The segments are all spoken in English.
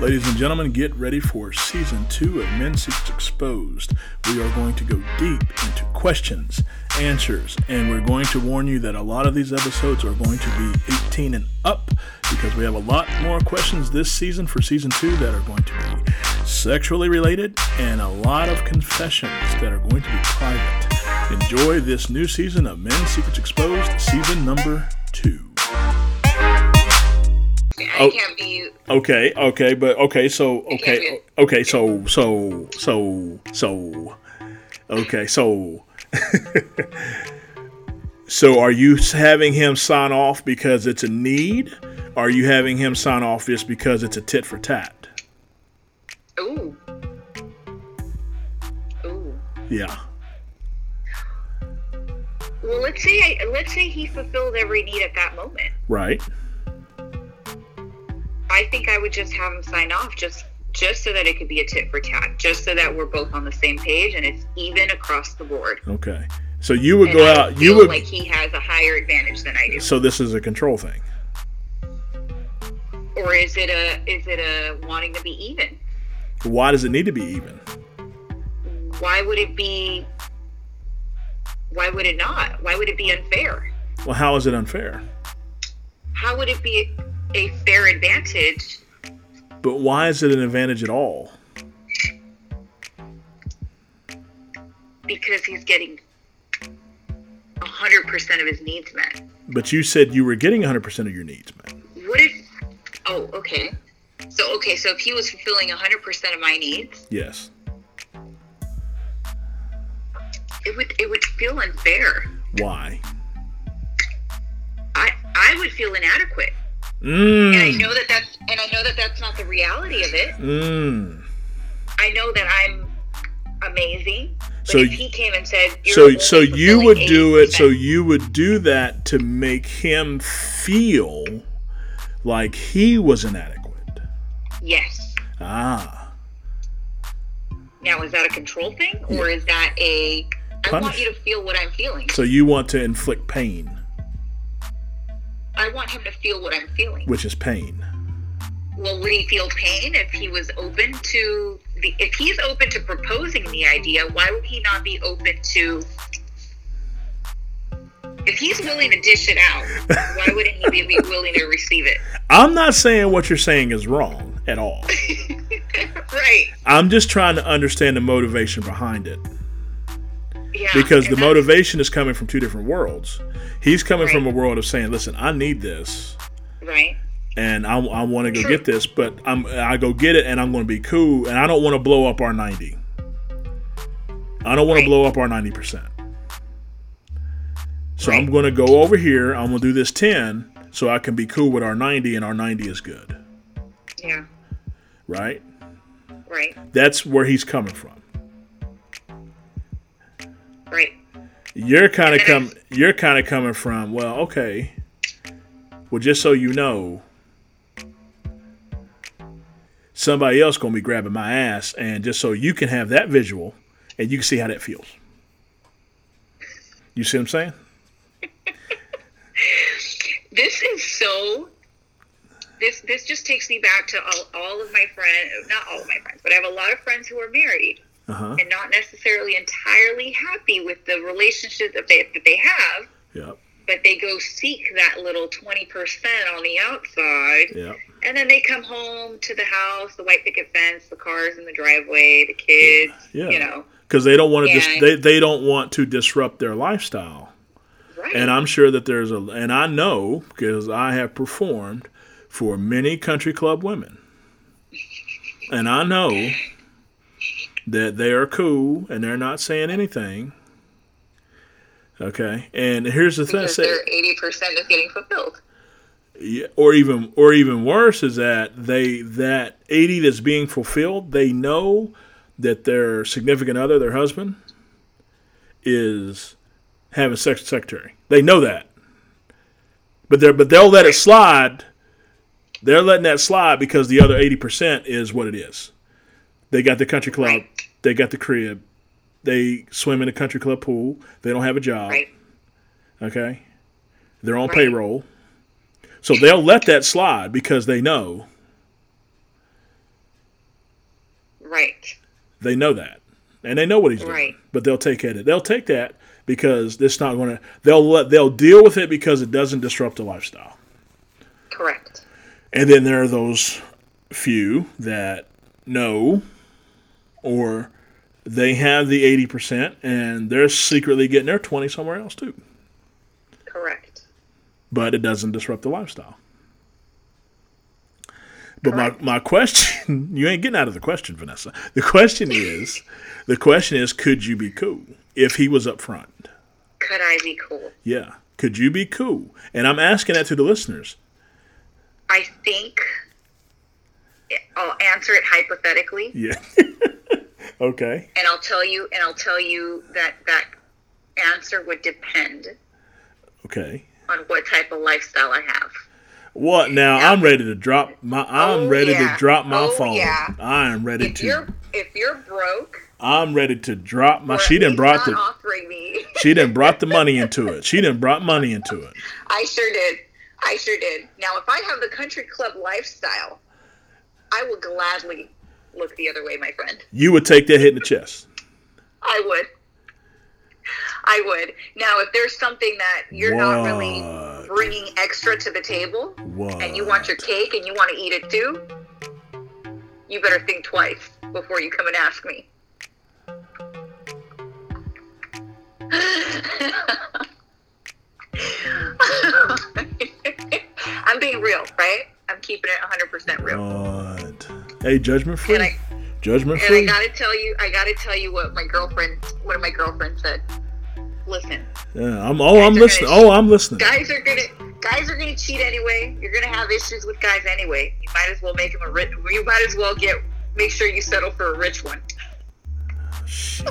Ladies and gentlemen, get ready for season two of Men Secrets Exposed. We are going to go deep into questions, answers, and we're going to warn you that a lot of these episodes are going to be 18 and up because we have a lot more questions this season for season two that are going to be sexually related and a lot of confessions that are going to be private. Enjoy this new season of Men Secrets Exposed, season number two. Oh, I Oh. can't be. Okay, okay, but okay, so okay, okay, so so so so okay, so so are you having him sign off because it's a need? Or are you having him sign off just because it's a tit for tat? Ooh. Ooh. Yeah. Well, let's say I, let's say he fulfilled every need at that moment. Right. I think I would just have him sign off, just just so that it could be a tit for tat, just so that we're both on the same page and it's even across the board. Okay. So you would And go I out. You would. like he has a higher advantage than I do. So this is a control thing. Or is it a is it a wanting to be even? Why does it need to be even? Why would it be? Why would it not? Why would it be unfair? Well, how is it unfair? How would it be a fair advantage But why is it an advantage at all? because he's getting 100% of his needs met. But you said you were getting 100% of your needs met. What if Oh, okay. So okay, so if he was fulfilling 100% of my needs, Yes. it would it would feel unfair. Why? I I would feel inadequate. Mm. And I know that that's and I know that that's not the reality of it. Mm. I know that I'm amazing. But So he came and said, You're So so you would do it so you would do that to make him feel like he was inadequate. Yes. Ah. Now is that a control thing or is that a I want you to feel what I'm feeling. So you want to inflict pain, I want him to feel what I'm feeling. which is pain. Well, would he feel pain if he was open to the if he's open to proposing the idea, why would he not be open to if he's willing to dish it out, why wouldn't he be be willing to receive it? I'm not saying what you're saying is wrong at all. right. I'm just trying to understand the motivation behind it. Yeah. because the motivation is coming from two different worlds. He's coming Right. from a world of saying, "Listen, I need this, Right. and I, I want to go True. get this, but I'm I go get it, and I'm going to be cool, and I don't want to blow up our ninety. I don't want Right. to blow up our ninety percent. So I'm going to go over here. I'm going to do this ten, so I can be cool with our ninety, and our ninety is good, Yeah. right? Right. That's where he's coming from. Right. You're kind of come. You're kind of coming from. Well, okay. Well, just so you know, somebody else gonna be grabbing my ass, and just so you can have that visual, and you can see how that feels. You see what I'm saying? This is so. This this just takes me back to all, all of my friends, not all of my friends, but I have a lot of friends who are married Uh huh. and not necessarily entirely happy with the relationship that they that they have, but they go seek that little twenty percent on the outside, and then they come home to the house, the white picket fence, the cars in the driveway, the kids, Yeah. you know, Because they don't want to. Dis- they they don't want to disrupt their lifestyle. right? And I'm sure that there's a, and I know because I have performed for many country club women. And I know that they are cool and they're not saying anything. Okay. And here's the thing, because say, their eighty percent is getting fulfilled. yeah, or even or even worse is that they that 80 that's being fulfilled, they know that their significant other, their husband is having sex with secretary. They know that. But they but they'll let it slide. They're letting that slide because the other 80% is what it is. They got the country club, Right. They got the crib, they swim in a country club pool, they don't have a job. Right. Okay? They're on Right. payroll. So they'll let that slide because they know Right. They know that, and they know what he's doing. Right. But they'll take it. They'll take that because it's not going to. They'll let. They'll deal with it because it doesn't disrupt the lifestyle. Correct. And then there are those few that know, or they have the eighty percent, and they're secretly getting their twenty somewhere else too. Correct. But it doesn't disrupt the lifestyle. But my, my question, you ain't getting out of the question, Vanessa. The question is, the question is, could you be cool if he was up front? Could I be cool? Yeah. Could you be cool? And I'm asking that to the listeners. I think I'll answer it hypothetically, Yeah. okay. and I'll tell you, and I'll tell you that that answer would depend Okay. on what type of lifestyle I have. What now? I'm ready to drop my. I'm Oh, ready yeah. to drop my Oh, phone. yeah. I am ready If to. you're if you're broke, I'm ready to drop my. She didn't brought the. offering me. She done brought the money into it. She didn't brought money into it. I sure did. I sure did. Now, if I have the country club lifestyle, I will gladly look the other way, my friend. You would take that hit in the chest. I would. I would. Now, if there's something that you're not really bringing extra to the table, What? and you want your cake and you want to eat it too, you better think twice before you come and ask me. I'm being real, right? I'm keeping it 100% real. What? Hey, judgment free. And I- judgment And I gotta tell you, I gotta tell you what my girlfriend, one of my girlfriends said. Listen, Yeah, I'm. Oh, I'm listening. gonna- Oh, I'm listening. guys are gonna, guys are gonna cheat anyway. You're gonna have issues with guys anyway. You might as well make them a rich. You might as well get, make sure you settle for a rich one. Shit.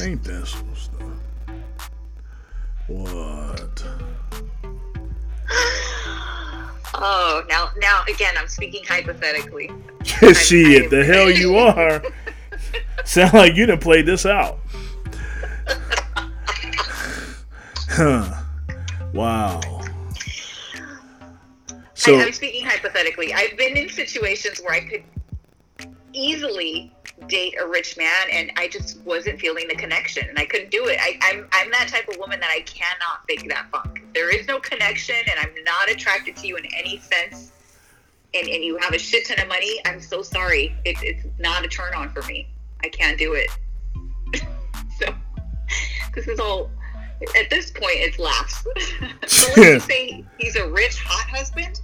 Ain't that some stuff? What? Oh, now, now again, I'm speaking hypothetically. Shit, the hell you are. Sound like you done played this out. Huh. Wow. I, So, I'm speaking hypothetically. I've been in situations where I could easily date a rich man, and I just wasn't feeling the connection, and I couldn't do it. I, I'm I'm that type of woman that I cannot fake that funk. There is no connection, and I'm not attracted to you in any sense. And and you have a shit ton of money. I'm so sorry. It, it's not a turn on for me. I can't do it. so this is all. At this point, it's laughs. so when you say he's a rich, hot husband,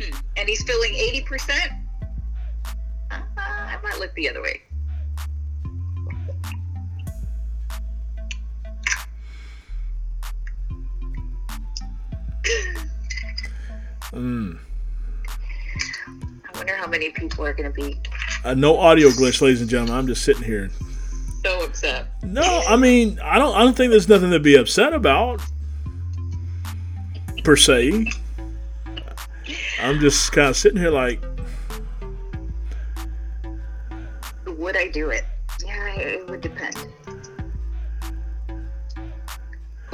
Hmm. and he's filling 80%, uh, I might look the other way. Mm, I wonder how many people are going to be uh, no audio glitch, ladies and gentlemen. I'm just sitting here. so upset. No, I mean, I don't. I don't think there's nothing to be upset about, per se. I'm just kind of sitting here like,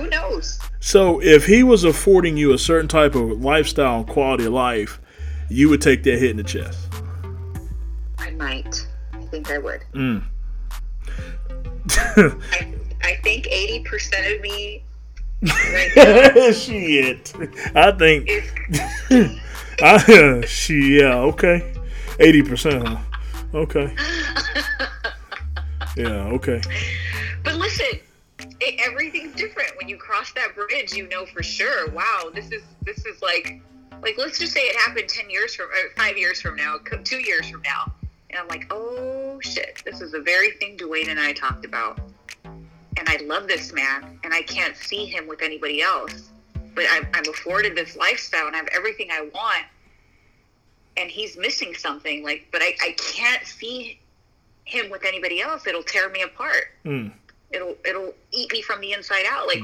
Who knows? so if he was affording you a certain type of lifestyle and quality of life, you would take that hit in the chest. I might. I think I would. Mm. I, I think 80% of me right now Shit. I think. is. I, she, yeah, okay. 80%, huh? Okay. Yeah, okay. But listen, it, everything's different when you cross that bridge. You know for sure. Wow, this is this is like, like let's just say it happened ten years from, five years from now, two years from now, and I'm like, oh shit, this is the very thing Dwayne and I talked about, and I love this man, and I can't see him with anybody else, but I'm, I'm afforded this lifestyle, and I have everything I want, and he's missing something. Like, but I, I can't see him with anybody else. It'll tear me apart Mm. It'll it'll eat me from the inside out. Like,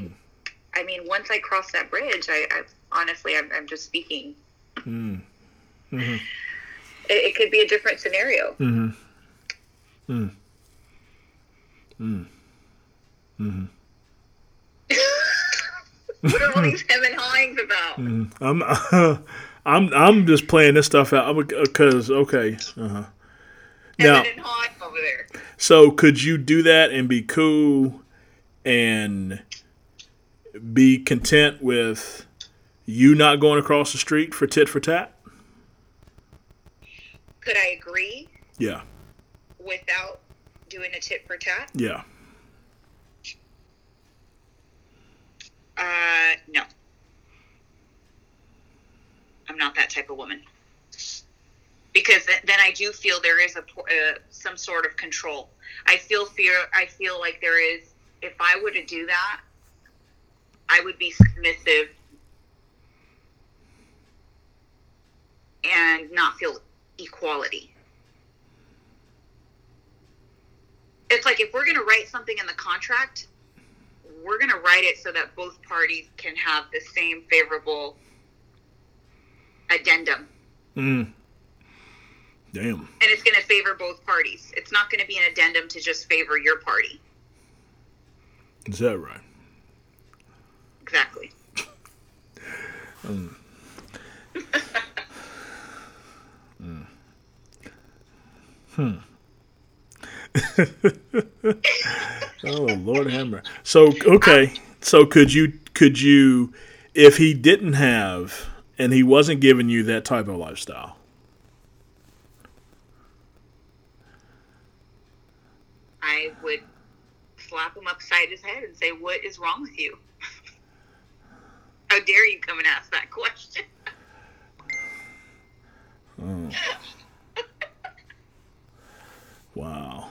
I mean, once I cross that bridge, I, I honestly, I'm, I'm just speaking. Mm. Mm-hmm. It, it could be a different scenario. Mm-hmm. Mm. Mm. Mm-hmm. what are all these and hawings about? Mm. I'm, I'm, I'm just playing this stuff out because okay, uh-huh. Now- and Han over there. So could you do that and be cool and be content with you not going across the street for tit for tat? Could I agree Yeah. without doing a tit for tat? Yeah. Uh, no. I'm not that type of woman. Because then I do feel there is a uh, some sort of control. I feel fear. I feel like there is. If I were to do that, I would be submissive and not feel equality. It's like if we're going to write something in the contract, we're going to write it so that both parties can have the same favorable addendum. Mm. Damn. And it's going to favor both parties. It's not going to be an addendum to just favor your party. Is that right? Exactly. Hmm. Hmm. Hm Oh Lord Hammer. So okay. So could you could you if he didn't have and he wasn't giving you that type of lifestyle? I would slap him upside his head and say, What is wrong with you? How dare you come and ask that question? Hmm. Wow.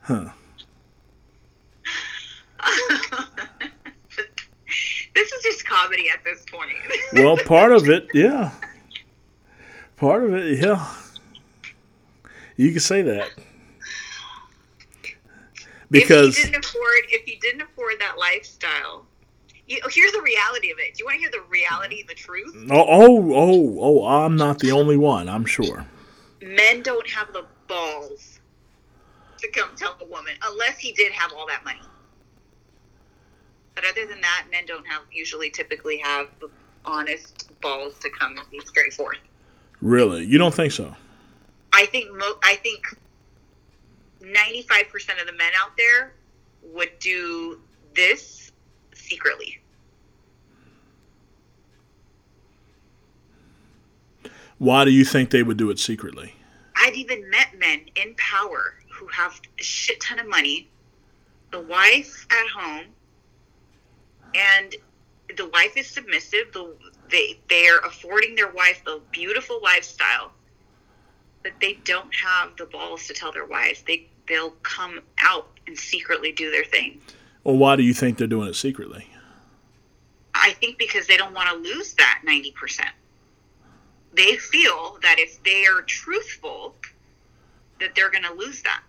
Huh. this is just comedy at this point. Well, part of it, yeah. Part of it, yeah. You can say that. Because if he didn't afford, if he didn't afford that lifestyle, you, here's the reality of it. Do you want to hear the reality, the truth? oh, oh, oh, oh, I'm not the only one, I'm sure. Men don't have the balls to come tell a woman unless he did have all that money. But other than that, men don't have usually typically have the honest balls to come and be straightforward. Really? You don't think so? I think mo- I think ninety five percent of the men out there would do this secretly. Why do you think they would do it secretly? I've even met men in power who have a shit ton of money, the wife at home, and the wife is submissive. The they they are affording their wife a beautiful lifestyle, but they don't have the balls to tell their wives. They they'll come out and secretly do their thing. Well, why do you think they're doing it secretly? I think because they don't want to lose that 90%. They feel that if they are truthful, that they're going to lose that.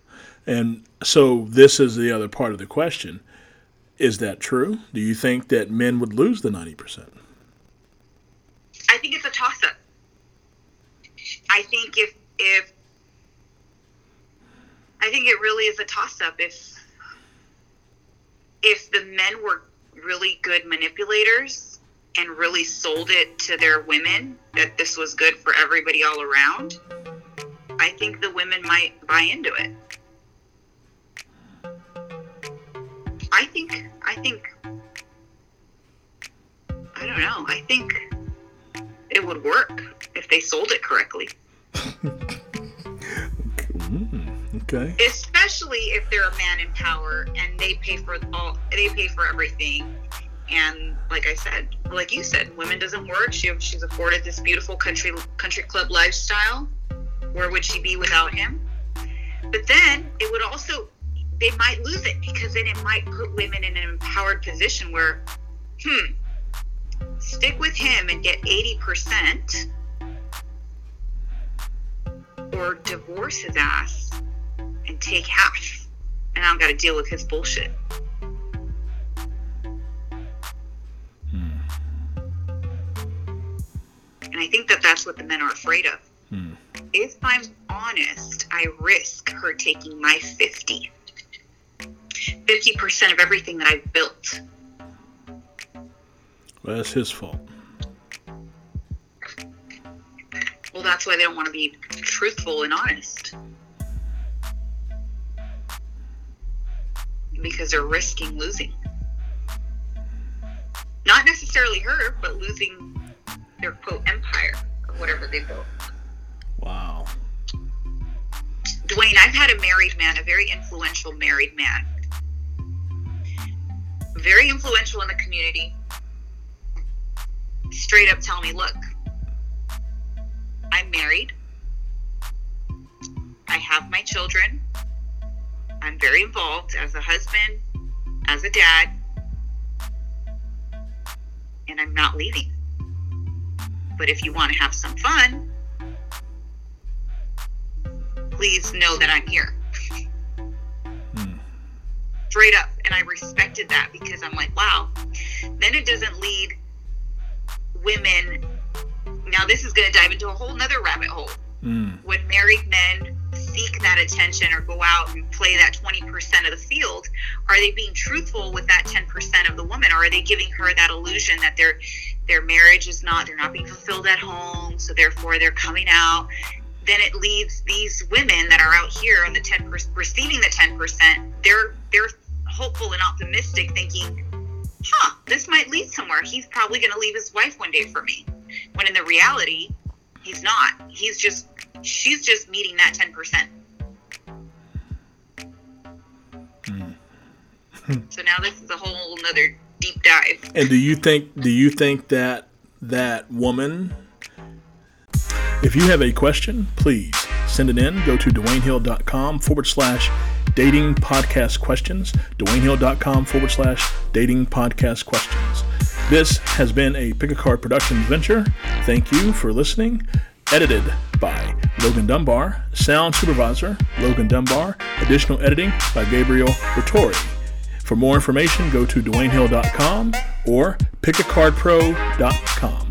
And so this is the other part of the question. Is that true? Do you think that men would lose the 90%? I think it's a toss up. I think if if I think it really is a toss up if if the men were really good manipulators and really sold it to their women that this was good for everybody all around, I think the women might buy into it. I think I think I don't know. I think it would work if they sold it correctly. Okay. Especially if they're a man in power and they pay for all they pay for everything. And like I said, like you said, women doesn't work. She she's afforded this beautiful country country club lifestyle. Where would she be without him? But then it would also they might lose it because then it might put women in an empowered position where, hmm, stick with him and get 80% or divorce his ass and take half and I don't got to deal with his bullshit. And I think that that's what the men are afraid of. Hmm. If I'm honest, I risk her taking my 50. 50% of everything that I've built. Well, that's his fault. That's why they don't want to be truthful and honest. Because they're risking losing. Not necessarily her, but losing their quote empire or whatever they built. Wow. Dwayne, I've had a married man, a very influential married man, very influential in the community, straight up tell me, look, I'm married. I have my children. I'm very involved as a husband, as a dad, and I'm not leaving. But if you want to have some fun, please know that I'm here. Hmm. Straight up. And I respected that because I'm like, wow. Then it doesn't lead women. Now, this is going to dive into a whole nother rabbit hole. Mm. When married men seek that attention or go out and play that 20% of the field, are they being truthful with that 10% of the woman? Or are they giving her that illusion that their their marriage is not, they're not being fulfilled at home, so therefore they're coming out then it leaves these women that are out here on the 10 receiving the 10% they're they're hopeful and optimistic thinking huh this might lead somewhere he's probably going to leave his wife one day for me when in the reality he's not he's just she's just meeting that 10% hmm. so now this is a whole another deep dive and do you think do you think that that woman if you have a question, please send it in. Go to DwayneHill.com forward slash dating podcast questions. DwayneHill.com forward slash dating podcast questions. This has been a Pick a Card Productions venture. Thank you for listening. Edited by Logan Dunbar. Sound supervisor, Logan Dunbar. Additional editing by Gabriel Vittori. For more information, go to DwayneHill.com or pickacardpro.com.